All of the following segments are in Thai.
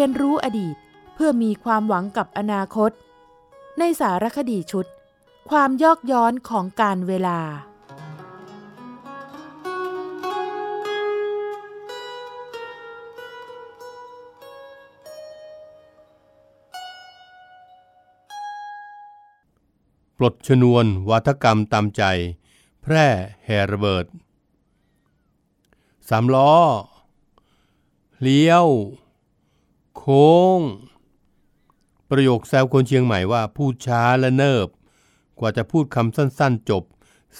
รียนรู้อดีตเพื่อมีความหวังกับอนาคต ในสารคดีชุด ความยอกย้อนของการเวลา ปลดชนวนวัฒกรรมตามใจ แพร่แห่ระเบิดสามล้อ เลี้ยว โค้ง ประโยคแซวคนเชียงใหม่ว่าพูดช้าและเนิบ กว่าจะพูดคำสั้นๆจบ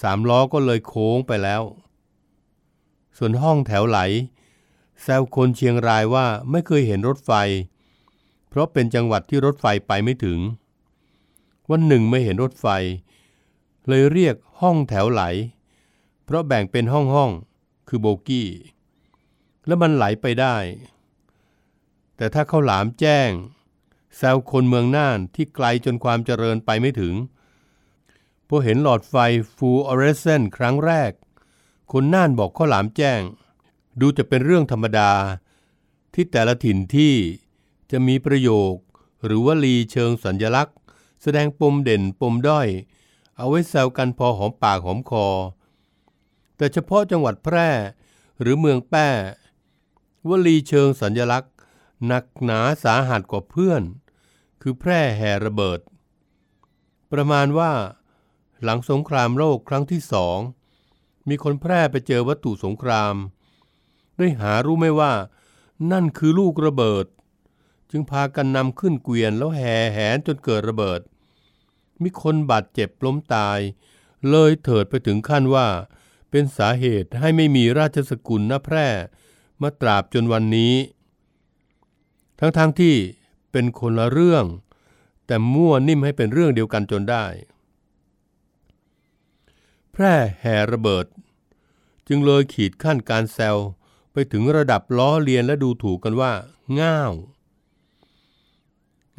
สามล้อก็เลยโค้งไปแล้ว ส่วนห้องแถวไหล แซวคนเชียงรายว่าไม่เคยเห็นรถไฟ เพราะเป็นจังหวัดที่รถไฟไปไม่ถึง วันหนึ่งไม่เห็นรถไฟ เลยเรียกห้องแถวไหล เพราะแบ่งเป็นห้องห้องๆคือโบกี้ แล้วมันไหลไปได้ แต่ถ้าเขาหลามแจ้ง แซวคนเมืองน่านที่ไกลจนความเจริญไปไม่ถึงพอเห็นหลอดไฟฟูออเรสเซนครั้งแรก คนน่านบอกข้าวหลามแจ้ง ดูจะเป็นเรื่องธรรมดา ที่แต่ละถิ่นที่จะมีประโยค หรือวลีเชิงสัญลักษณ์ แสดงปมเด่นปมด้อย เอาไว้แซวกันพอหอมปากหอมคอ แต่เฉพาะจังหวัดแพร่หรือเมืองแป้วลีเชิงสัญลักษณ์ หนักหนาสาหัสกว่าเพื่อน คือแพร่แห่ระเบิด ประมาณว่าหลังสงครามโลกครั้งที่สองมีคนแพร่ไปเจอวัตถุสงคราม ได้หารู้ไม่ว่า นั่นคือลูกระเบิด จึงพากันนำขึ้นเกวียนแล้วแห่แหนจนเกิดระเบิด มีคนบาดเจ็บล้มตาย เลยเถิดไปถึงขั้นว่า เป็นสาเหตุให้ไม่มีราชสกุลณแพร่ มาตราบจนวันนี้ ทั้งๆทที่เป็นคนละเรื่อง แต่มั่วนิ่มให้เป็นเรื่องเดียวกันจนได้ แพร่แห่ระเบิด จึงเลยขีดขั้นการแซวไปถึงระดับล้อเลียนและดูถูกกันว่า ง่าว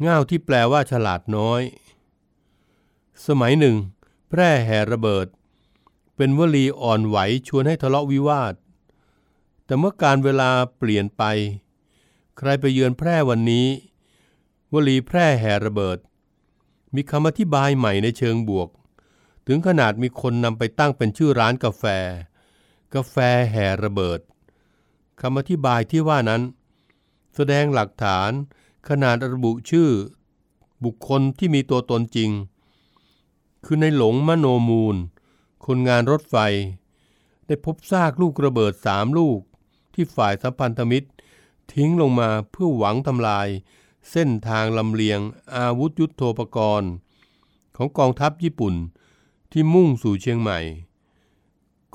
ง่าวที่แปลว่าฉลาดน้อย สมัยหนึ่ง แพร่แห่ระเบิด เป็นวลีอ่อนไหวชวนให้ทะเลาะวิวาท แต่เมื่อการเวลาเปลี่ยนไป ใครไปเยือนแพร่วันนี้ วลีแพร่แห่ระเบิด มีคำอธิบายใหม่ในเชิงบวก ถึงขนาดมีคนนำไปตั้งเป็นชื่อร้านกาแฟ กาแฟแห่ระเบิดคำอธิบายที่ว่านั้น แสดงหลักฐานขนาดระบุชื่อ บุคคลที่มีตัวตนจริง คือในหลงมโนมูล คนงานรถไฟ ได้พบซากลูกระเบิดสามลูกที่ฝ่ายสัมพันธมิตร ทิ้งลงมาเพื่อหวังทำลาย เส้นทางลำเลียง อาวุธยุโทโธปกรณ์ ของกองทัพญี่ปุ่นที่มุ่งสู่เชียงใหม่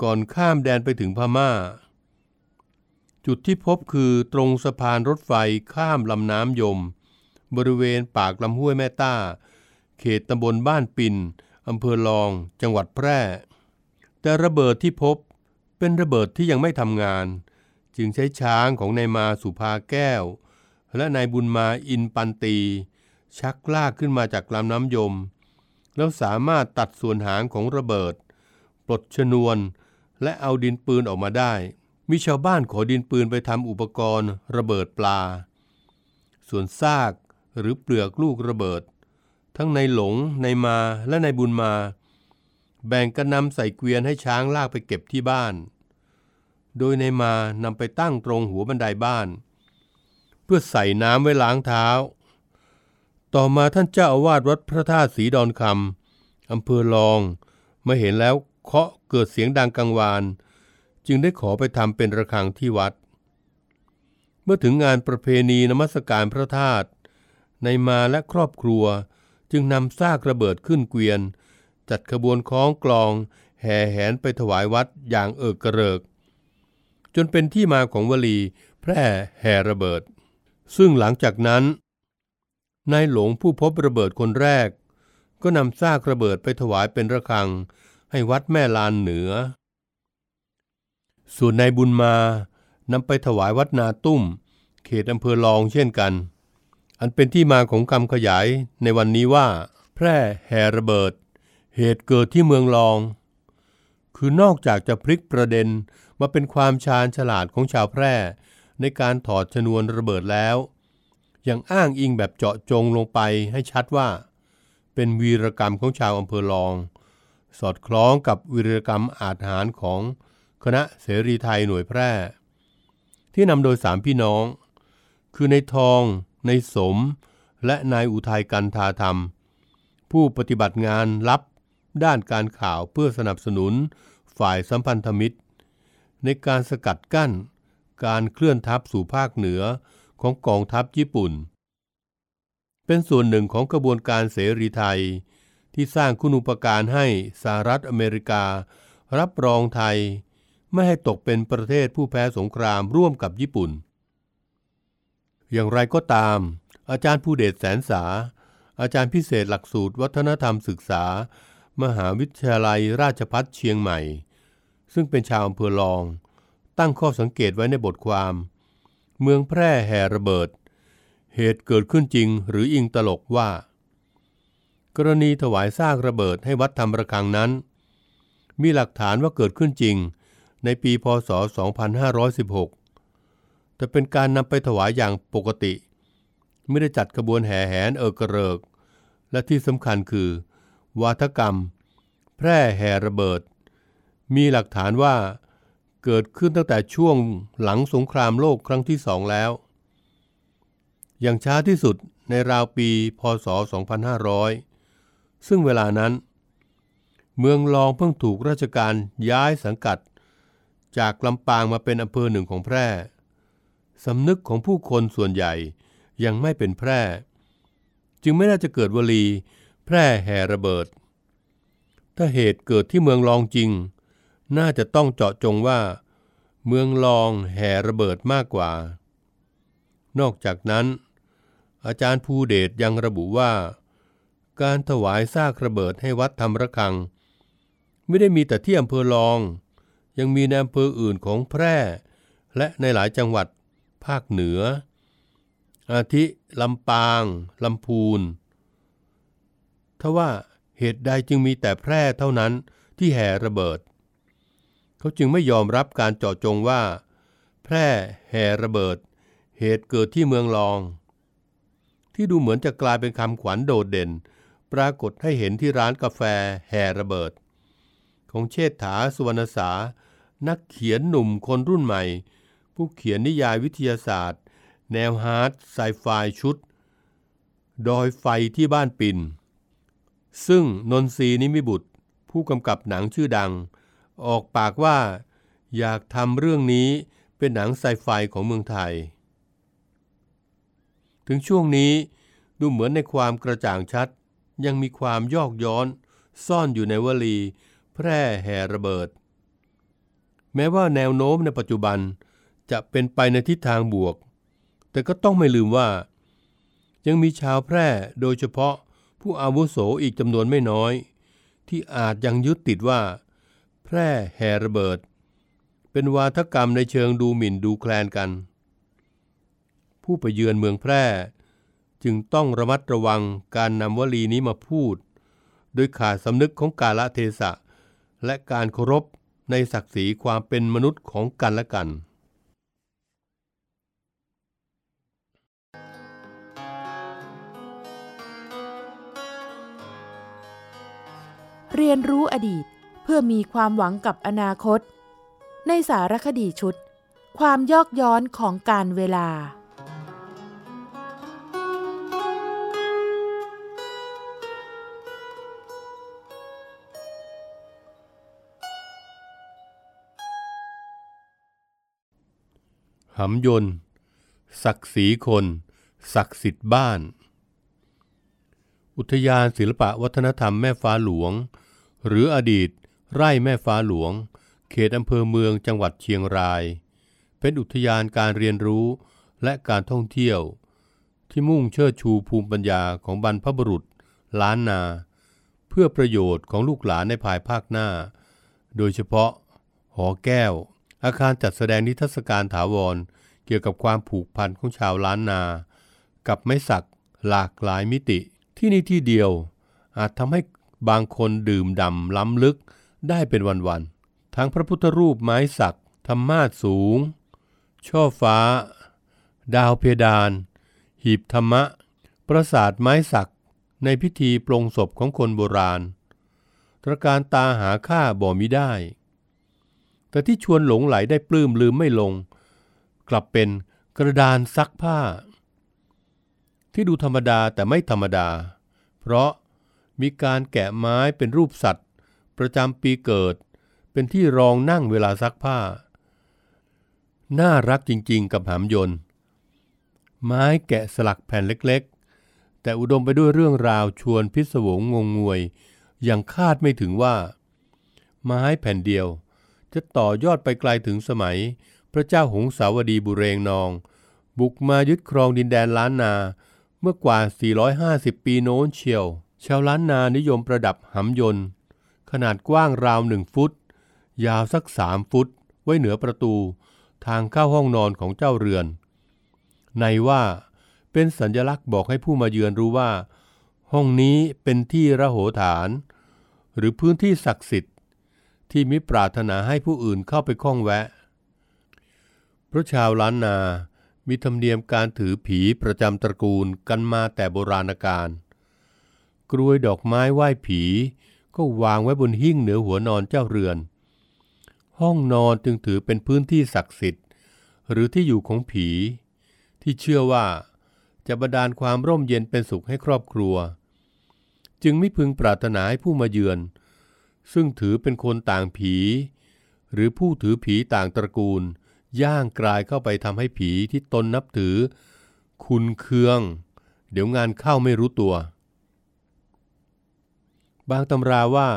ก่อนข้ามแดนไปถึงพม่า จุดที่พบคือตรงสะพานรถไฟข้ามลำน้ำยม บริเวณปากลำห้วยแม่ต้า เขตตำบลบ้านปินอำเภอลอง จังหวัดแพร่ แต่ระเบิดที่พบเป็นระเบิดที่ยังไม่ทำงาน จึงใช้ช้างของนายมาสุภาแก้ว และนายบุญมาอินปันตี ชักลากขึ้นมาจากลำน้ำยม แล้วสามารถตัดส่วนหางของระเบิด ปลดชนวน และเอาดินปืนออกมาได้ มีชาวบ้านขอดินปืนไปทำอุปกรณ์ระเบิดปลา ส่วนซากหรือเปลือกลูกระเบิด ทั้งในหลงในมาและในบุญมา แบ่งกันนำใส่เกวียนให้ช้างลากไปเก็บที่บ้าน โดยในมานำไปตั้งตรงหัวบันไดบ้าน เพื่อใส่น้ำไว้ล้างเท้า ต่อมาท่านเจ้าอาวาสวัดพระธาตุสีดอนคำอำเภอลองเมื่อเห็นแล้วเคาะเกิดเสียงดังกังวาน จึงได้ขอไปทำเป็นระฆังที่วัด เมื่อถึงงานประเพณีนมัสการพระธาตุในมาและครอบครัวจึงนำซากระเบิดขึ้นเกวียน จัดขบวนคล้องกลองแห่แหนไปถวายวัดอย่างเอิกกระเริก จนเป็นที่มาของวลี แพร่แห่ระเบิด ซึ่งหลังจากนั้นนายหลงผู้พบระเบิดคนแรก ก็นำซากระเบิดไปถวายเป็นระฆัง ให้วัดแม่ลานเหนือ ส่วนนายบุญมานำไปถวายวัดนาตุ้ม เขตอำเภอลองเช่นกัน อันเป็นที่มาของคำขยายในวันนี้ว่า แพร่แห่ระเบิด เหตุเกิดที่เมืองลอง คือนอกจากจะพลิกประเด็น มาเป็นความชาญฉลาดของชาวแพร่ ในการถอดชนวนระเบิดแล้ว ยังอ้างอิงแบบเจาะจงลงไปให้ชัดว่า เป็นวีรกรรมของชาวอำเภอลอง สอดคล้องกับวีรกรรมอาจหารของคณะเสรีไทยหน่วยแพร่ ที่นำโดยสามพี่น้อง คือในทอง ในสม และนายอุทัยกันทาธรรม ผู้ปฏิบัติงานลับด้านการข่าวเพื่อสนับสนุนฝ่ายสัมพันธมิตร ในการสกัดกั้น การเคลื่อนทัพสู่ภาคเหนือของกองทัพญี่ปุ่น เป็นส่วนหนึ่งของกระบวนการเสรีไทย ที่สร้างคุณูปการให้สหรัฐอเมริกา รับรองไทย ไม่ให้ตกเป็นประเทศผู้แพ้สงครามร่วมกับญี่ปุ่น อย่างไรก็ตาม อาจารย์ผู้เดชแสนสา อาจารย์พิเศษหลักสูตรวัฒนธรรมศึกษา มหาวิทยาลัยราชพัฒเชียงใหม่ ซึ่งเป็นชาวอำเภอลอง ตั้งข้อสังเกตไว้ในบทความ เมืองแพร่แห่ระเบิด เหตุเกิดขึ้นจริงหรืออิงตลกว่า กรณีถวายซากระเบิดให้วัดธรรมระฆังนั้น มีหลักฐานว่าเกิดขึ้นจริงในปีพศ 2516 แต่เป็นการนำไปถวายอย่างปกติ ไม่ได้จัดขบวนแห่แหนเออกระเริก และที่สำคัญคือ วาทกรรม แพร่แห่ระเบิด มีหลักฐานว่าเกิดขึ้นตั้งแต่ช่วงหลังสงครามโลกครั้งที่สองแล้ว อย่างช้าที่สุดในราวปีพศ 2500 ซึ่งเวลานั้น เมืองรองเพิ่งถูกราชการย้ายสังกัด จากลำปางมาเป็นอำเภอหนึ่งของแพร่สำนึกของผู้คนส่วนใหญ่ยังไม่เป็นแพร่ จึงไม่น่าจะเกิดวลีแพร่แห่ระเบิด ถ้าเหตุเกิดที่เมืองรองจริง น่าจะต้องเจาะจงว่า เมืองรองแห่ระเบิดมากกว่า นอกจากนั้น อาจารย์ภูเดชยังระบุว่า การถวายซากระเบิดให้วัดธรรมระฆัง ไม่ได้มีแต่ที่อำเภอรอง ยังมีในอำเภออื่นของแพร่ และในหลายจังหวัดภาคเหนือ อาทิลำปางลำพูนทว่าเหตุใดจึงมีแต่แพร่เท่านั้นที่แห่ระเบิด เขาจึงไม่ยอมรับการเจาะจงว่า แพร่แห่ระเบิด เหตุเกิดที่เมืองรอง ที่ดูเหมือนจะกลายเป็นคำขวัญโดดเด่น ปรากฏให้เห็นที่ร้านกาแฟแห่ระเบิด ของเชษฐาสุวรรณสา นักเขียนหนุ่มคนรุ่นใหม่ ผู้เขียนนิยายวิทยาศาสตร์ แนว hard sci-fi ชุด ดอยไฟที่บ้านปินซึ่งนนทรีนิมิบุตร ผู้กำกับหนังชื่อดัง ออกปากว่า อยากทำเรื่องนี้เป็นหนังไซไฟของเมืองไทย ถึงช่วงนี้ดูเหมือนในความกระจ่างชัด ยังมีความยอกย้อน ซ่อนอยู่ในวลี แพร่แห่ระเบิด แม้ว่าแนวโน้มในปัจจุบันจะเป็นไปในทิศทางบวก แต่ก็ต้องไม่ลืมว่า ยังมีชาวแพร่โดยเฉพาะผู้อาวุโสอีกจำนวนไม่น้อย ที่อาจยังยึดติดว่า แพร่แห่ระเบิด เป็นวาทกรรมในเชิงดูหมิ่นดูแคลนกัน ผู้ไปเยือนเมืองแพร่จึงต้องระมัดระวังการนำวลีนี้มาพูด โดยขาดสำนึกของกาลเทศะ และการเคารพในศักดิ์ศรีความเป็นมนุษย์ของกันและกันเรียนรู้อดีต พื่อมีความหวังกับอนาคต ในสารคดีชุด ความยอกย้อนของการเวลา หำยนต์ศักดิ์ศรีคน ศักดิ์สิทธิ์บ้าน อุทยานศิลปะวัฒนธรรมแม่ฟ้าหลวง หรืออดีต ไร่แม่ฟ้าหลวง เขตอำเภอเมืองจังหวัดเชียงราย เป็นอุทยานการเรียนรู้และการท่องเที่ยว ที่มุ่งเชิดชูภูมิปัญญาของบรรพบุรุษ ล้านนา เพื่อประโยชน์ของลูกหลานในภายภาคหน้า โดยเฉพาะ หอแก้ว อาคารจัดแสดงนิทรรศการถาวร เกี่ยวกับความผูกพันของชาวล้านนา กับไม้สักหลากหลายมิติที่นี่ที่เดียว อาจทำให้บางคนดื่มดำล้ำลึก ได้เป็นวันๆ ทั้งพระพุทธรูปไม้สัก ธรรมาสสูง ช่อฟ้า ดาวเพดาน หีบธรรมะ ปราสาทไม้สัก ในพิธีปลงศพของคนโบราณ ตระการตาหาค่าบ่มิได้ แต่ที่ชวนหลงไหลได้ปลื้มลืมไม่ลง กลับเป็นกระดานซักผ้า ที่ดูธรรมดาแต่ไม่ธรรมดา เพราะมีการแกะไม้เป็นรูปสัตว์ ประจำปีเกิด เป็นที่รองนั่งเวลาซักผ้า น่ารักจริงๆกับหามยนต์ ไม้แกะสลักแผ่นเล็กๆ แต่อุดมไปด้วยเรื่องราวชวนพิศวงงงงวย อย่างคาดไม่ถึงว่า ไม้แผ่นเดียว จะต่อยอดไปไกลถึงสมัย พระเจ้าหงสาวดีบุเรงนอง บุกมายึดครองดินแดนล้านนาเมื่อกว่า 450 ปีโน้นเชียว ชาวล้านนานิยมประดับหำยนต์ ขนาดกว้างราวหนึ่งฟุต ยาวสักสามฟุต ไว้เหนือประตู ทางเข้าห้องนอนของเจ้าเรือน ในว่าเป็นสัญลักษณ์บอกให้ผู้มาเยือนรู้ว่า ห้องนี้เป็นที่ระโหฐาน หรือพื้นที่ศักดิ์สิทธิ์ ที่มิปรารถนาให้ผู้อื่นเข้าไปข้องแวะเพราะชาวล้านนา มีธรรมเนียมการถือผีประจำตระกูลกันมาแต่โบราณกาลกรวยดอกไม้ไหว้ผี ก็วางไว้บนหิ้งเหนือหัวนอนเจ้าเรือน ห้องนอนจึงถือเป็นพื้นที่ศักดิ์สิทธิ์ หรือที่อยู่ของผี ที่เชื่อว่าจะบันดาลความร่มเย็นเป็นสุขให้ครอบครัว จึงไม่พึงปรารถนาให้ผู้มาเยือน ซึ่งถือเป็นคนต่างผี หรือผู้ถือผีต่างตระกูล ย่างกลายเข้าไปทำให้ผีที่ตนนับถือ คุณเคือง เดี๋ยวงานเข้าไม่รู้ตัว บางตำราว่า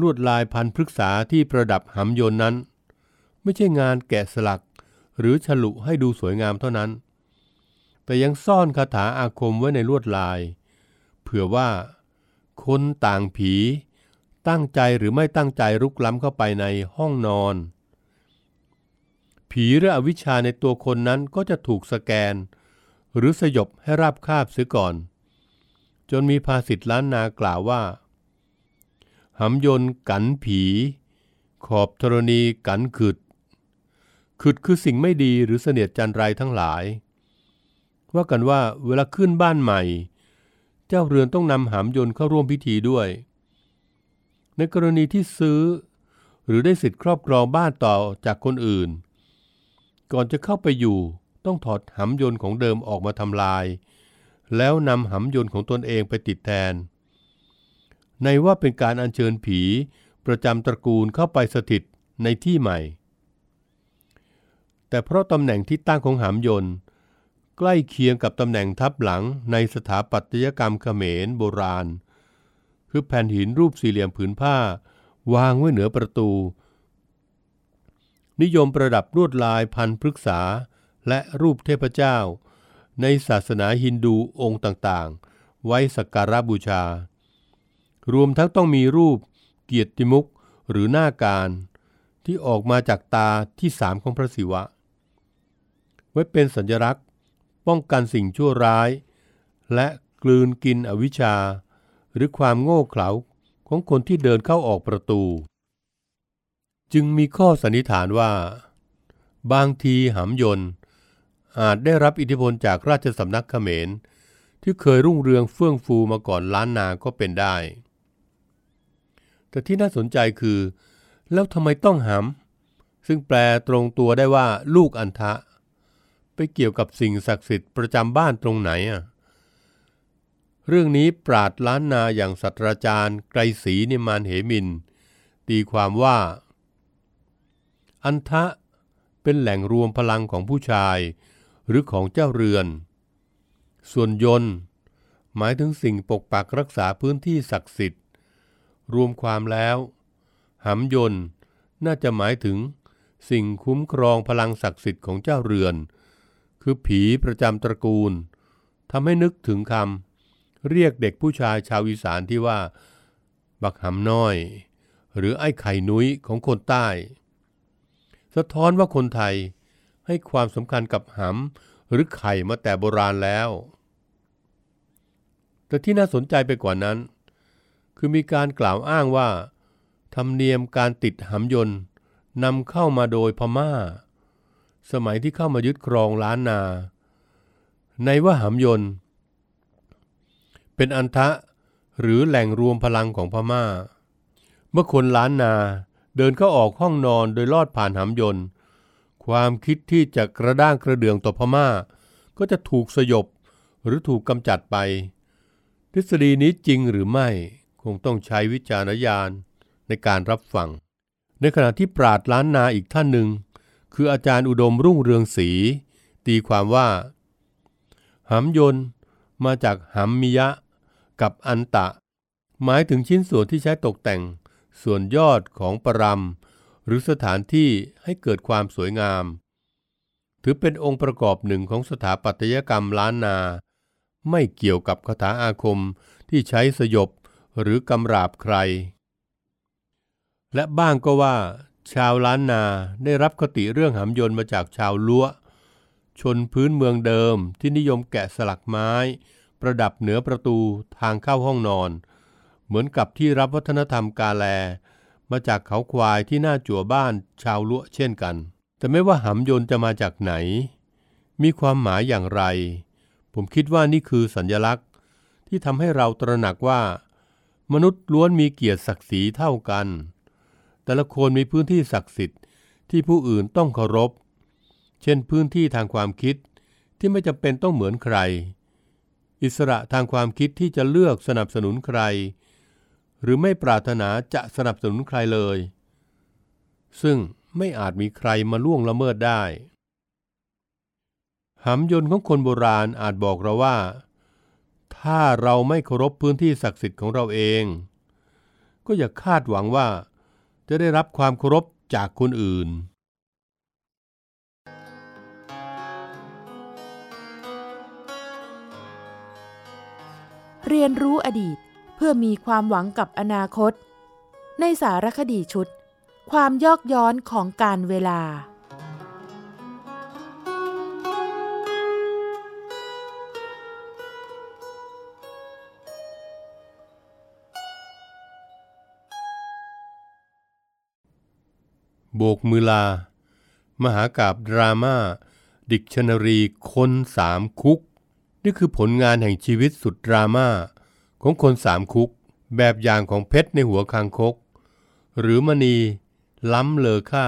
ลวดลายพันพฤกษาที่ประดับหำยนนั้น ไม่ใช่งานแกะสลักหรือฉลุให้ดูสวยงามเท่านั้น แต่ยังซ่อนคาถาอาคมไว้ในลวดลาย เผื่อว่าคนต่างผี ตั้งใจหรือไม่ตั้งใจรุกล้ำเข้าไปในห้องนอน ผีหรืออวิชชาในตัวคนนั้นก็จะถูกสแกน หรือสยบให้ราบคาบเสียก่อน จนมีภาษิตล้านนากล่าวว่า หำยนกันผี ขอบธรณีกันขึดขึดคือสิ่งไม่ดีหรือเสนียดจันไรทั้งหลาย ว่ากันว่าเวลาขึ้นบ้านใหม่ เจ้าเรือนต้องนำหามยนเข้าร่วมพิธีด้วย ในกรณีที่ซื้อ หรือได้สิทธิ์ครอบครองบ้านต่อจากคนอื่น ก่อนจะเข้าไปอยู่ต้องถอดหำยนของเดิมออกมาทำลาย แล้วนำหำยนของตนเองไปติดแทน ในว่าเป็นการอัญเชิญผี ประจำตระกูลเข้าไปสถิตในที่ใหม่ แต่เพราะตำแหน่งที่ตั้งของหำยนต์ ใกล้เคียงกับตำแหน่งทับหลังในสถาปัตยกรรมเขมรโบราณ คือแผ่นหินรูปสี่เหลี่ยมผืนผ้า วางไว้เหนือประตู นิยมประดับลวดลายพันพฤกษาและรูปเทพเจ้า ในศาสนาฮินดูองค์ต่างๆ ไว้สักการะบูชา รวมทั้งต้องมีรูปเกียรติมุกหรือหน้าการที่ออกมาจากตาที่สามของพระศิวะ ไว้เป็นสัญลักษณ์ ป้องกันสิ่งชั่วร้าย และกลืนกินอวิชชา หรือความโง่เขลาของคนที่เดินเข้าออกประตู จึงมีข้อสันนิษฐานว่า บางทีหำยนต์อาจได้รับอิทธิพลจากราชสำนักเขมร ที่เคยรุ่งเรืองเฟื่องฟูมาก่อนล้านนาก็เป็นได้ แต่ที่น่าสนใจคือ แล้วทำไมต้องหำซึ่งแปลตรงตัวได้ว่า ลูกอันทะ ไปเกี่ยวกับสิ่งศักดิ์สิทธิ์ประจำบ้านตรงไหนอะเรื่องนี้ปราดล้านนาอย่างศาสตราจารย์ ไกรศรีนิมานเหมิน ตีความว่า อันทะเป็นแหล่งรวมพลังของผู้ชาย หรือของเจ้าเรือน ส่วนยนต์หมายถึงสิ่งปกปักรักษาพื้นที่ศักดิ์สิทธิ รวมความแล้ว หำยนต์น่าจะหมายถึง สิ่งคุ้มครองพลังศักดิ์สิทธิ์ของเจ้าเรือน คือผีประจำตระกูลทำให้นึกถึงคำเรียกเด็กผู้ชายชาวอีสานที่ว่า บักหำน้อย หรือไอ้ไข่นุ้ยของคนใต้ สะท้อนว่าคนไทยให้ความสำคัญกับหำหรือไข่มาแต่โบราณแล้ว แต่ที่น่าสนใจไปกว่านั้น คือมีการกล่าวอ้างว่า ธรรมเนียมการติดหำยนต์นำเข้ามาโดยพม่า สมัยที่เข้ามายึดครองล้านนา ในว่าหำยนต์ เป็นอันทะหรือแหล่งรวมพลังของพม่า เมื่อคนล้านนาเดินเข้าออกห้องนอนโดยลอดผ่านหำยนต์ ความคิดที่จะกระด้างกระเดืองต่อพม่า ก็จะถูกสยบหรือถูกกำจัดไป ทฤษฎีนี้จริงหรือไม่ งต้องใช้วิจารณญาณในการรับฟัง ในขณะที่ปราดล้านนาอีกท่านหนึ่ง คืออาจารย์อุดมรุ่งเรืองศรีตีความว่าหำยนต์มาจากหำมิยะ กับอันตะ หมายถึงชิ้นส่วนที่ใช้ตกแต่งส่วนยอดของปรำหรือสถานที่ให้เกิดความสวยงาม ถือเป็นองค์ประกอบหนึ่งของสถาปัตยกรรมล้านนา ไม่เกี่ยวกับคาถาอาคมที่ใช้สยบ หรือกำราบใคร และบ้างก็ว่า ชาวล้านนาได้รับคติเรื่องหำยนต์มาจากชาวลัวชนพื้นเมืองเดิมที่นิยมแกะสลักไม้ ประดับเหนือประตูทางเข้าห้องนอน เหมือนกับที่รับวัฒนธรรมกาแล มาจากเขาควายที่หน้าจั่วบ้านชาวลัวเช่นกัน แต่ไม่ว่าหำยนต์จะมาจากไหน มีความหมายอย่างไร ผมคิดว่านี่คือสัญญลักษณ์ที่ทำให้เราตระหนักว่า มนุษย์ล้วนมีเกียรติศักดิ์ศรีเท่ากัน แต่ละคนมีพื้นที่ศักดิ์สิทธิ์ที่ผู้อื่นต้องเคารพ เช่นพื้นที่ทางความคิดที่ไม่จำเป็นต้องเหมือนใคร อิสระทางความคิดที่จะเลือกสนับสนุนใคร หรือไม่ปรารถนาจะสนับสนุนใครเลย ซึ่งไม่อาจมีใครมาล่วงละเมิดได้หำยนต์ของคนโบราณอาจบอกเราว่า ถ้าเราไม่เคารพพื้นที่ศักดิ์สิทธิ์ของเราเอง ก็อย่าคาดหวังว่า จะได้รับความเคารพจากคนอื่น เรียนรู้อดีตเพื่อมีความหวังกับอนาคต ในสารคดีชุด ความยอกย้อนของการเวลา โบกมือลา มหากาบดราม่า ดิกชันนารีคนสามคุก นี่คือผลงานแห่งชีวิตสุดดราม่า ของคนสามคุก แบบอย่างของเพชรในหัวคางคก หรือมณีล้ำเลอค่า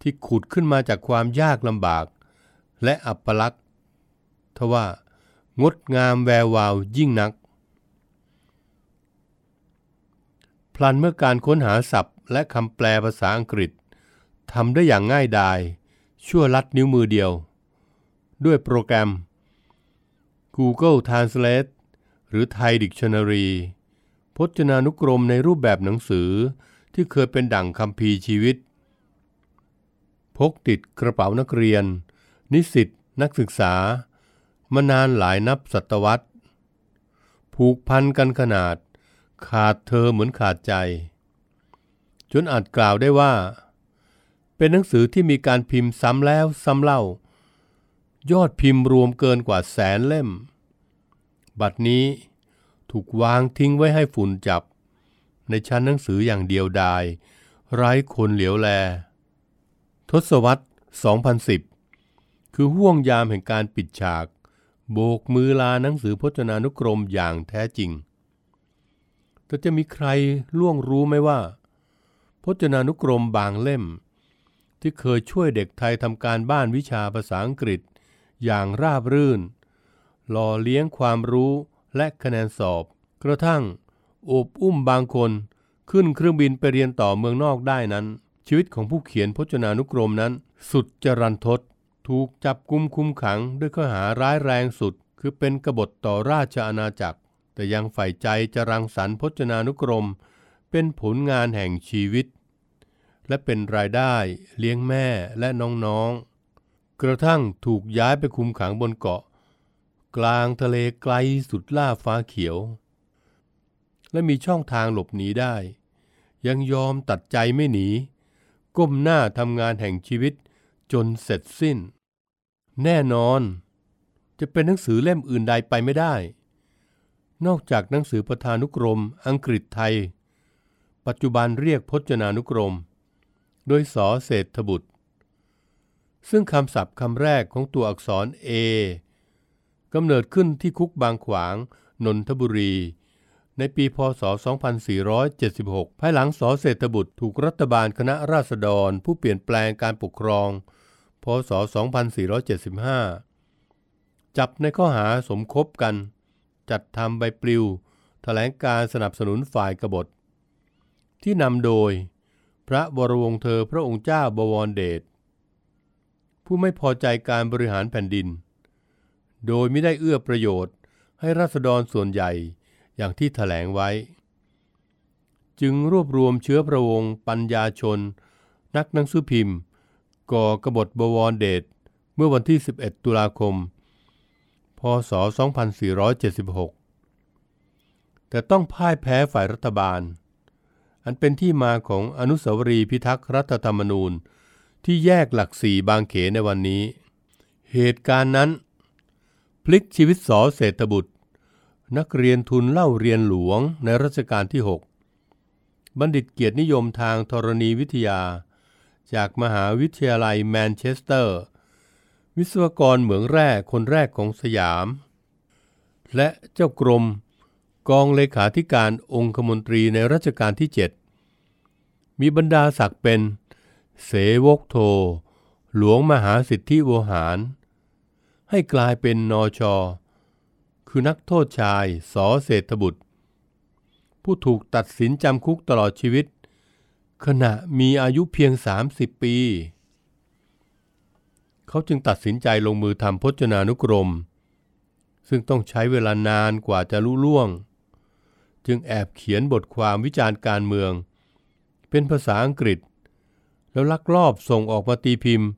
ที่ขุดขึ้นมาจากความยากลำบาก และอัปลักษณ์ทว่างดงามแวววาวยิ่งนัก พลันเมื่อการค้นหาศัพท์และคำแปลภาษาอังกฤษ ทำได้อย่างง่ายดาย ชั่วลัดนิ้วมือเดียว ด้วยโปรแกรม Google Translate หรือ Thai Dictionary พจนานุกรมในรูปแบบหนังสือที่เคยเป็นดั่งคำพีชีวิต พกติดกระเป๋านักเรียน นิสิตนักศึกษา มานานหลายนับศตวรรษ ผูกพันกันขนาด ขาดเธอเหมือนขาดใจ จนอาจกล่าวได้ว่า เป็นหนังสือที่มีการพิมพ์ซ้ำแล้วซ้ำเล่า ยอดพิมพ์รวมเกินกว่าแสนเล่ม บัดนี้ถูกวางทิ้งไว้ให้ฝุ่นจับ ในชั้นหนังสืออย่างเดียวดาย ไร้คนเหลียวแล ทศวรรษ 2010 คือห่วงยามแห่งการปิดฉาก โบกมือลาหนังสือพจนานุกรมอย่างแท้จริง แต่จะมีใครล่วงรู้ไหมว่า พจนานุกรมบางเล่ม ที่เคยช่วยเด็กไทยทำการบ้านวิชาภาษาอังกฤษ อย่างราบรื่น หล่อเลี้ยงความรู้และคะแนนสอบ กระทั่งโอบอุ้มบางคนขึ้นเครื่องบินไปเรียนต่อเมืองนอกได้นั้น ชีวิตของผู้เขียนพจนานุกรมนั้น สุดจรันทด ถูกจับกุมคุมขังด้วยข้อหาร้ายแรงสุด คือเป็นกบฏต่อราชอาณาจักร แต่ยังใฝ่ใจจะรังสรรค์พจนานุกรม เป็นผลงานแห่งชีวิต และเป็นรายได้เลี้ยงแม่และน้องๆ กระทั่งถูกย้ายไปคุมขังบนเกาะ กลางทะเลไกลสุดล่าฟ้าเขียว และมีช่องทางหลบหนีได้ ยังยอมตัดใจไม่หนี ก้มหน้าทำงานแห่งชีวิตจนเสร็จสิ้น แน่นอน จะเป็นหนังสือเล่มอื่นใดไปไม่ได้ นอกจากหนังสือประธานุกรมอังกฤษไทย ปัจจุบันเรียกพจนานุกรม โดยสอเศรษฐบุตร ซึ่งคำศัพท์คำแรกของตัวอักษร A กำเนิดขึ้นที่คุกบางขวาง นนทบุรี ในปีพศ 2476 ภายหลังสอเศรษฐบุตรถูกรัฐบาลคณะราษฎรผู้เปลี่ยนแปลงการปกครอง พศ 2475 จับในข้อหาสมคบกัน จัดทำใบปลิวแถลงการสนับสนุนฝ่ายกบฏ ที่นำโดย พระวรวงเธอพระองค์เจ้าบวรเดชผู้ไม่พอใจการบริหารแผ่นดิน โดยไม่ได้เอื้อประโยชน์ให้ราษฎรส่วนใหญ่อย่างที่ถแถลงไว้ จึงรวบรวมเชื้อพระวงศ์ปัญญาชน นักหนังสือพิมพ์ ก่อกบฏบวรเดชเมื่อวันที่ 11 ตุลาคม พศ 2476 แต่ต้องพ่ายแพ้ฝ่ายรัฐบาล อันเป็นที่มาของอนุสาวรีย์พิทักษ์รัฐธรรมนูญ ที่แยกหลักสี่บางเขนในวันนี้ เหตุการณ์นั้น พลิกชีวิตสอเศรษฐบุตร นักเรียนทุนเล่าเรียนหลวงในรัชกาลที่ 6 บัณฑิตเกียรตินิยมทางธรณีวิทยา จากมหาวิทยาลัยแมนเชสเตอร์ วิศวกรเหมืองแร่คนแรกของสยาม และเจ้ากรม กองเลขาธิการองคมนตรีในรัชกาลที่ 7 มีบรรดาศักดิ์เป็น เสวกโท หลวงมหาสิทธิโวหาร ให้กลายเป็นนอชอคือนักโทษชายสอเศรษฐบุตร ผู้ถูกตัดสินจำคุกตลอดชีวิต ขณะมีอายุเพียง 30 ปี เขาจึงตัดสินใจลงมือทำพจนานุกรม ซึ่งต้องใช้เวลานานกว่าจะลุล่วง จึงแอบเขียนบทความวิจารณ์การเมือง เป็นภาษาอังกฤษ แล้วลักลอบส่งออกมาตีพิมพ์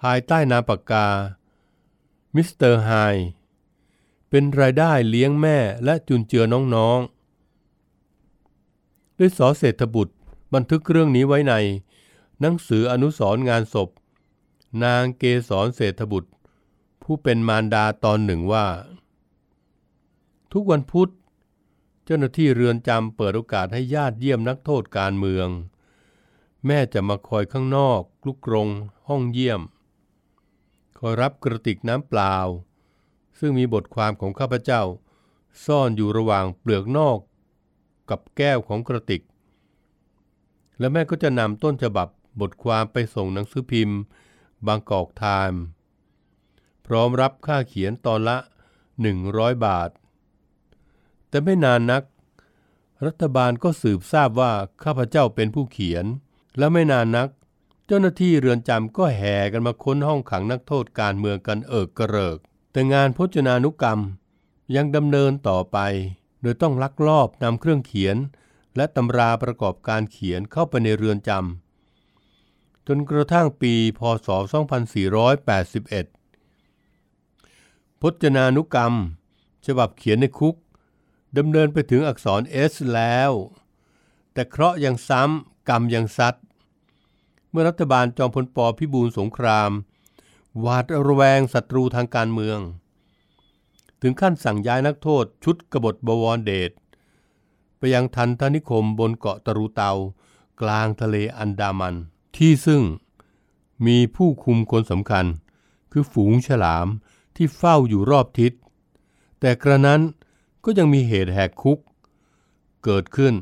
ภายใต้นามปากกามิสเตอร์ไฮเป็นรายได้เลี้ยงแม่และจุนเจือน้องๆ ด้วยสอเศรษฐบุตรบันทึกเรื่องนี้ไว้ใน หนังสืออนุสรงานศพ นางเกษรเศรษฐบุตร ผู้เป็นมารดาตอนหนึ่งว่า ทุกวันพุธ เจ้าหน้าที่เรือนจำเปิดโอกาสให้ญาติเยี่ยมนักโทษการเมือง แม่จะมาคอยข้างนอกลุกกรง ห้องเยี่ยม คอยรับกระติกน้ำเปล่า ซึ่งมีบทความของข้าพเจ้า ซ่อนอยู่ระหว่างเปลือกนอก กับแก้วของกระติก และแม่ก็จะนำต้นฉบับบทความไปส่งหนังสือพิมพ์ บางกอกไทม์พร้อมรับค่าเขียนตอนละ 100 บาท แต่ไม่นานนัก รัฐบาลก็สืบทราบว่าข้าพเจ้าเป็นผู้เขียน และไม่นานนัก เจ้าหน้าที่เรือนจำก็แห่กันมาค้นห้องขังนักโทษการเมืองกันเอิกกระเริก แต่งานพจนานุกรรมยังดำเนินต่อไป โดยต้องลักลอบนำเครื่องเขียน และตำราประกอบการเขียนเข้าไปในเรือนจำจนกระทั่งปีพศ 2481 พจนานุกรรม ฉบับเขียนในคุก ดำเนินไปถึงอักษร S แล้ว แต่เคราะห์ยังซ้ำกรรมยังซัดเมื่อรัฐบาลจอมพลปพิบูลสงคราม หวาดระแวงศัตรูทางการเมือง ถึงขั้นสั่งย้ายนักโทษชุดกบฏบวรเดชไปยังทันทนิคมบนเกาะตรูเตากลางทะเลอันดามัน ที่ซึ่งมีผู้คุมคนสำคัญ คือฝูงฉลามที่เฝ้าอยู่รอบทิศ แต่กระนั้น ก็ยังมีเหตุแหกคุก เกิดขึ้น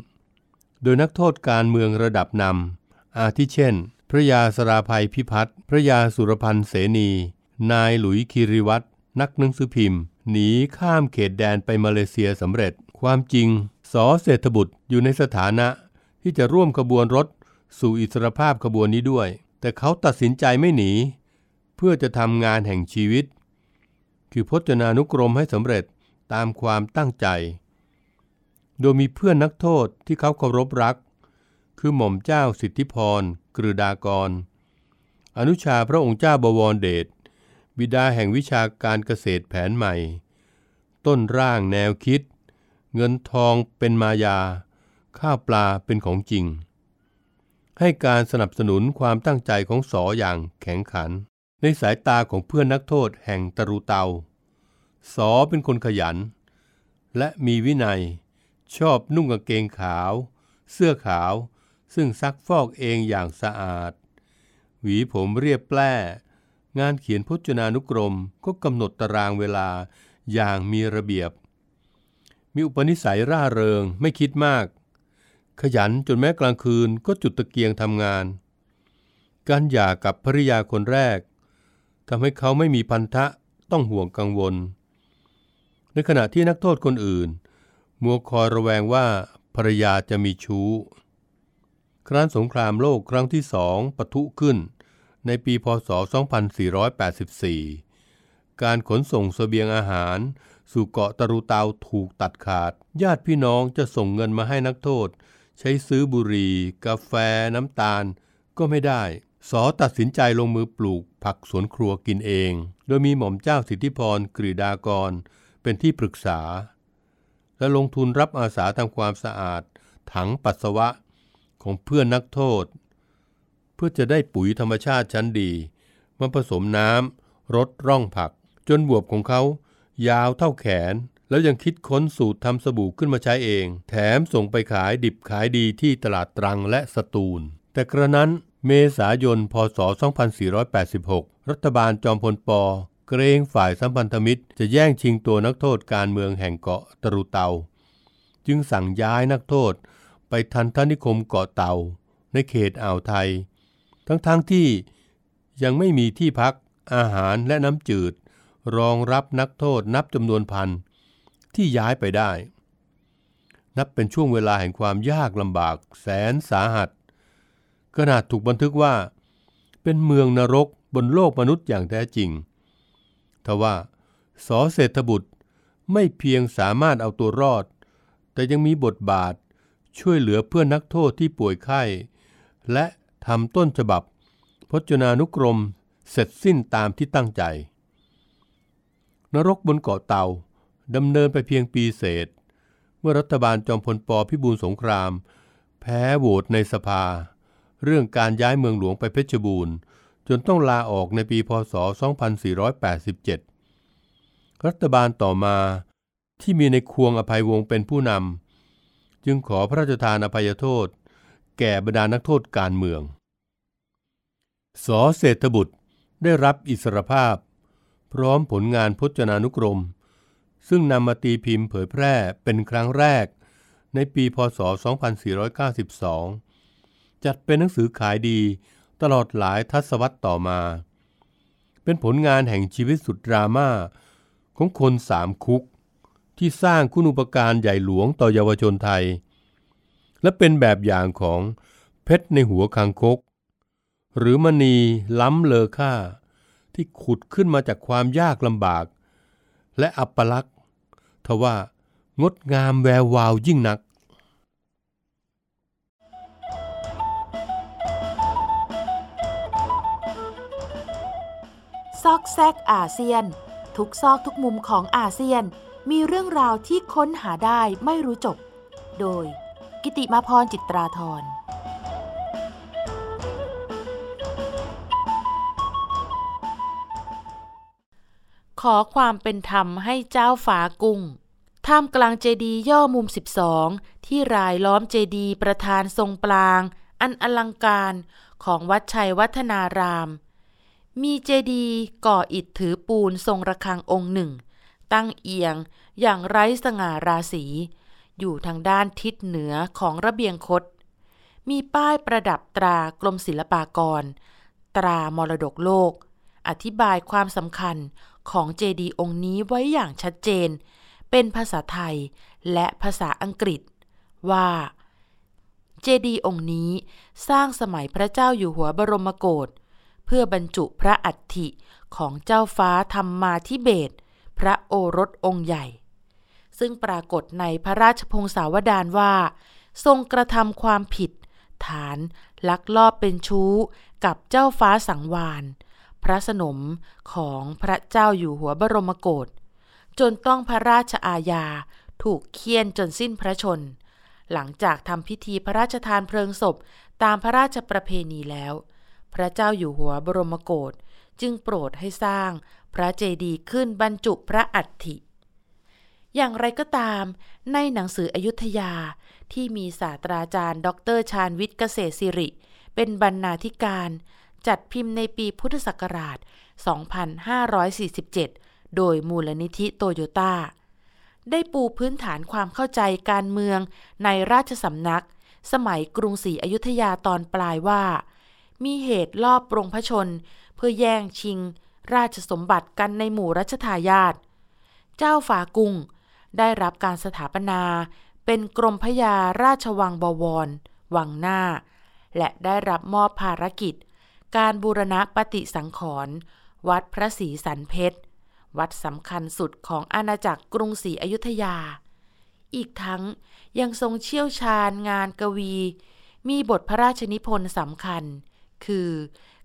โดยนักโทษการเมืองระดับนำอาทิเช่น พระยาสราภัยพิพัฒน์พระยาสุรพันธ์เสนี นายหลุยคิริวัตรนักหนังสือพิมพ์ หนีข้ามเขตแดนไปมาเลเซียสำเร็จ ความจริงสอเศรษฐบุตรอยู่ในสถานะที่จะร่วมขบวนรถสู่อิสรภาพขบวนนี้ด้วย แต่เขาตัดสินใจไม่หนี เพื่อจะทำงานแห่งชีวิต คือพจนานุกรมให้สำเร็จ ตามความตั้งใจ โดยมีเพื่อนนักโทษที่เขาเคารพรัก คือหม่อมเจ้าสิทธิพรกฤดากร อนุชาพระองค์เจ้าบวรเดชบิดาแห่งวิชาการเกษตรแผนใหม่ ต้นร่างแนวคิด เงินทองเป็นมายา ข้าวปลาเป็นของจริง ให้การสนับสนุนความตั้งใจของสออย่างแข็งขัน ในสายตาของเพื่อนนักโทษแห่งตรุเตา สอเป็นคนขยัน และมีวินัย ชอบนุ่งกางเกงขาว เสื้อขาว ซึ่งซักฟอกเองอย่างสะอาด หวีผมเรียบแปร่งานเขียนพจนานุกรมก็กำหนดตารางเวลาอย่างมีระเบียบ มีอุปนิสัยร่าเริงไม่คิดมาก ขยันจนแม้กลางคืนก็จุดตะเกียงทำงาน การหย่ากับภริยาคนแรกทำให้เขาไม่มีพันธะต้องห่วงกังวล ในขณะที่นักโทษคนอื่น มัวคอยระแวงว่าภรรยาจะมีชู้ ครั้นสงครามโลกครั้งที่สองปะทุขึ้น ในปีพศ 2484 การขนส่งเสบียงอาหาร สู่เกาะตะรุเตาถูกตัดขาด ญาติพี่น้องจะส่งเงินมาให้นักโทษ ใช้ซื้อบุหรี่ กาแฟ น้ำตาล ก็ไม่ได้ สอตัดสินใจลงมือปลูกผักสวนครัวกินเอง โดยมีหม่อมเจ้าสิทธิพรกฤดากร เป็นที่ปรึกษา และลงทุนรับอาสาทำความสะอาด ถังปัสสาวะของเพื่อนนักโทษ เพื่อจะได้ปุ๋ยธรรมชาติชั้นดีมาผสมน้ำรดร่องผัก จนบวบของเขา ยาวเท่าแขน แล้วยังคิดค้นสูตรทำสบู่ขึ้นมาใช้เอง แถมส่งไปขายดิบขายดีที่ตลาดตรังและสตูล แต่กระนั้นเมษายน พศ 2486 รัฐบาลจอมพลป เกรงฝ่ายสัมพันธมิตร จะแย่งชิงตัวนักโทษการเมืองแห่งเกาะตรุเตา จึงสั่งย้ายนักโทษไปทันทนิคมเกาะเตาในเขตอ่าวไทย ทั้งๆทที่ยังไม่มีที่พักอาหารและน้ำจืด รองรับนักโทษนับจำนวนพันที่ย้ายไปได้ นับเป็นช่วงเวลาแห่งความยากลำบากแสนสาหัสขนาดถูกบันทึกว่า เป็นเมืองนรกบนโลกมนุษย์อย่างแท้จริง ทว่าสอเศรษฐบุตรไม่เพียงสามารถเอาตัวรอด แต่ยังมีบทบาทช่วยเหลือเพื่อนนักโทษที่ป่วยไข้ และทำต้นฉบับ พจนานุกรมเสร็จสิ้นตามที่ตั้งใจ นรกบนเกาะเตาดำเนินไปเพียงปีเศษ เมื่อรัฐบาลจอมพลปพิบูลสงคราม แพ้โหวตในสภา เรื่องการย้ายเมืองหลวงไปเพชรบูรณ์ จนต้องลาออกในปีพศ 2487 รัฐบาลต่อมาที่มีในควงอภัยวงศ์เป็นผู้นำจึงขอพระราชทานอภัยโทษ แก่บรรดานักโทษการเมือง สอเศรษฐบุตรได้รับอิสรภาพ พร้อมผลงานพจนานุกรม ซึ่งนำมาตีพิมพ์เผยแพร่เป็นครั้งแรกในปีพศ 2492 จัดเป็นหนังสือขายดี ตลอดหลายทศวรรษต่อมา เป็นผลงานแห่งชีวิตสุดดราม่าของคนสามคุก ที่สร้างคุณอุปการใหญ่หลวงต่อเยาวชนไทย และเป็นแบบอย่างของเพชรในหัวคางคก หรือมณีล้ำเลอค่า ที่ขุดขึ้นมาจากความยากลำบาก และอัปลักษณ์ทว่างดงามแวววาวยิ่งนัก ซอกแซกอาเซียน ทุกซอกทุกมุมของอาเซียน มีเรื่องราวที่ค้นหาได้ไม่รู้จบ โดย กิติมาพรจิตราธรขอความเป็นธรรมให้เจ้าฝากุ้งท่ามกลางเจดีย่อมุม 12 ที่รายล้อมเจดีประธานทรงปลาง อันอลังการของวัดชัยวัฒนาราม มีเจดีย์ก่ออิฐถือปูนทรงระฆังองค์หนึ่ง ตั้งเอียงอย่างไร้สง่าราศีอยู่ทางด้านทิศเหนือของระเบียงคดมีป้ายประดับตรากรมศิลปากร ตรามรดกโลก อธิบายความสำคัญของเจดีย์องค์นี้ไว้อย่างชัดเจน เป็นภาษาไทยและภาษาอังกฤษ ว่า เจดีย์องค์นี้สร้างสมัยพระเจ้าอยู่หัวบรมโกศ พื่อบรรจุพระอัฐิของเจ้าฟ้าธรรมมาทิเบต พระโอรสองค์ใหญ่ ซึ่งปรากฏในพระราชพงศาวดารว่า ทรงกระทำความผิด ฐานลักลอบเป็นชู้กับเจ้าฟ้าสังวานพระสนมของพระเจ้าอยู่หัวบรมโกศจนต้องพระราชอาญาถูกเคี่ยนจนสิ้นพระชน หลังจากทำพิธีพระราชทานเพลิงศพตามพระราชประเพณีแล้ว พระเจ้าอยู่หัวบรมโกศจึงโปรดให้สร้างพระเจดีย์ขึ้นบรรจุพระอัฐิ อย่างไรก็ตาม ในหนังสืออยุธยาที่มีศาสตราจารย์ ดรชาญวิทย์เกษตรสิริ เป็นบรรณาธิการ จัดพิมพ์ในปีพุทธศักราช 2547 โดยมูลนิธิโตโยต้า ได้ปูพื้นฐานความเข้าใจการเมืองในราชสำนัก สมัยกรุงศรีอยุธยาตอนปลายว่า มีเหตุลอบปรงพระชน เพื่อแย่งชิง ราชสมบัติกันในหมู่รัชทายาทเจ้าฝากุงได้รับการสถาปนา เป็นกรมพยาราชวังบวร วังหน้า และได้รับมอบภารกิจ การบูรณะปฏิสังขรณ์วัดพระศรีสันเพชร วัดสำคัญสุดของอาณาจักรกรุงศรีอยุธยา อีกทั้งยังทรงเชี่ยวชาญงานกวี มีบทพระราชนิพนธ์สำคัญ คือ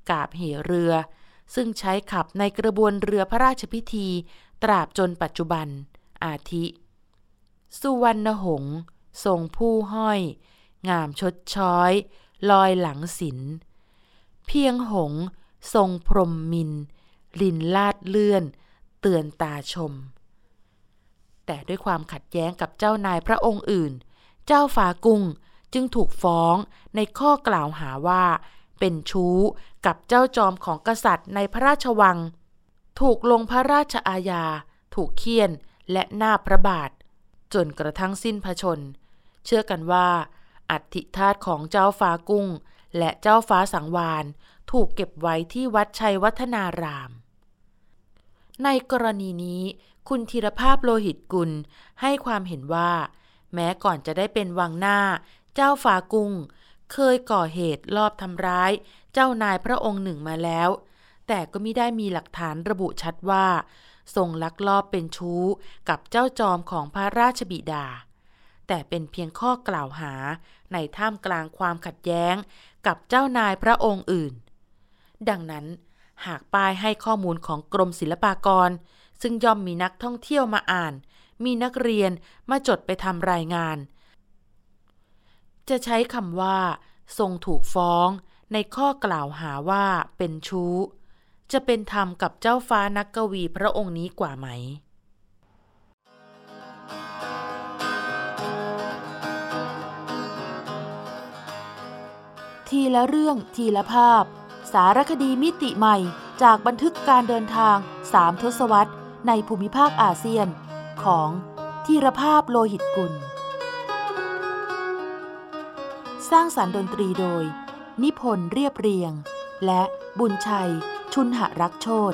กาบเหเรือ ซึ่งใช้ขับในกระบวนเรือพระราชพิธี ตราบจนปัจจุบัน อาทิ สุวรรณหงษ์ทรงผู้ห้อย งามชดช้อย ลอยหลังศิลเพียงหงทรงพรมมิน ลินลาดเลื่อน เตือนตาชม แต่ด้วยความขัดแย้งกับเจ้านายพระองค์อื่น เจ้าฝากุ้งจึงถูกฟ้องในข้อกล่าวหาว่า เป็นชู้กับเจ้าจอมของกษัตริย์ในพระราชวัง ถูกลงพระราชอาญา ถูกเคี่ยนและหน้าพระบาท จนกระทั่งสิ้นพระชน เชื่อกันว่า อัฐิธาตุของเจ้าฟ้ากุ้ง และเจ้าฟ้าสังวานถูกเก็บไว้ที่วัดชัยวัฒนาราม ในกรณีนี้ คุณธีรภาพโลหิตกุลให้ความเห็นว่า แม้ก่อนจะได้เป็นวังหน้า เจ้าฟ้ากุ้ง เคยก่อเหตุลอบทำร้าย เจ้านายพระองค์หนึ่งมาแล้ว แต่ก็ไม่ได้มีหลักฐานระบุชัดว่า ทรงลักลอบเป็นชู้กับเจ้าจอมของพระราชบิดา แต่เป็นเพียงข้อกล่าวหาในท่ามกลางความขัดแย้งกับเจ้านายพระองค์อื่น ดังนั้นหากป้ายให้ข้อมูลของกรมศิลปากร ซึ่งย่อมมีนักท่องเที่ยวมาอ่าน มีนักเรียนมาจดไปทำรายงาน จะใช้คำว่า ทรงถูกฟ้อง ในข้อกล่าวหาว่าเป็นชู้ จะเป็นธรรมกับเจ้าฟ้านักกวีพระองค์นี้กว่าไหมทีละเรื่องทีละภาพ สารคดีมิติใหม่จากบันทึกการเดินทางสามทศวรรษในภูมิภาคอาเซียน ของทีรภาพโลหิตกุล สร้างสารรค์ดนตรีโดย นิพนธ์เรียบเรียง และบุญชัย ชุนหรักโชต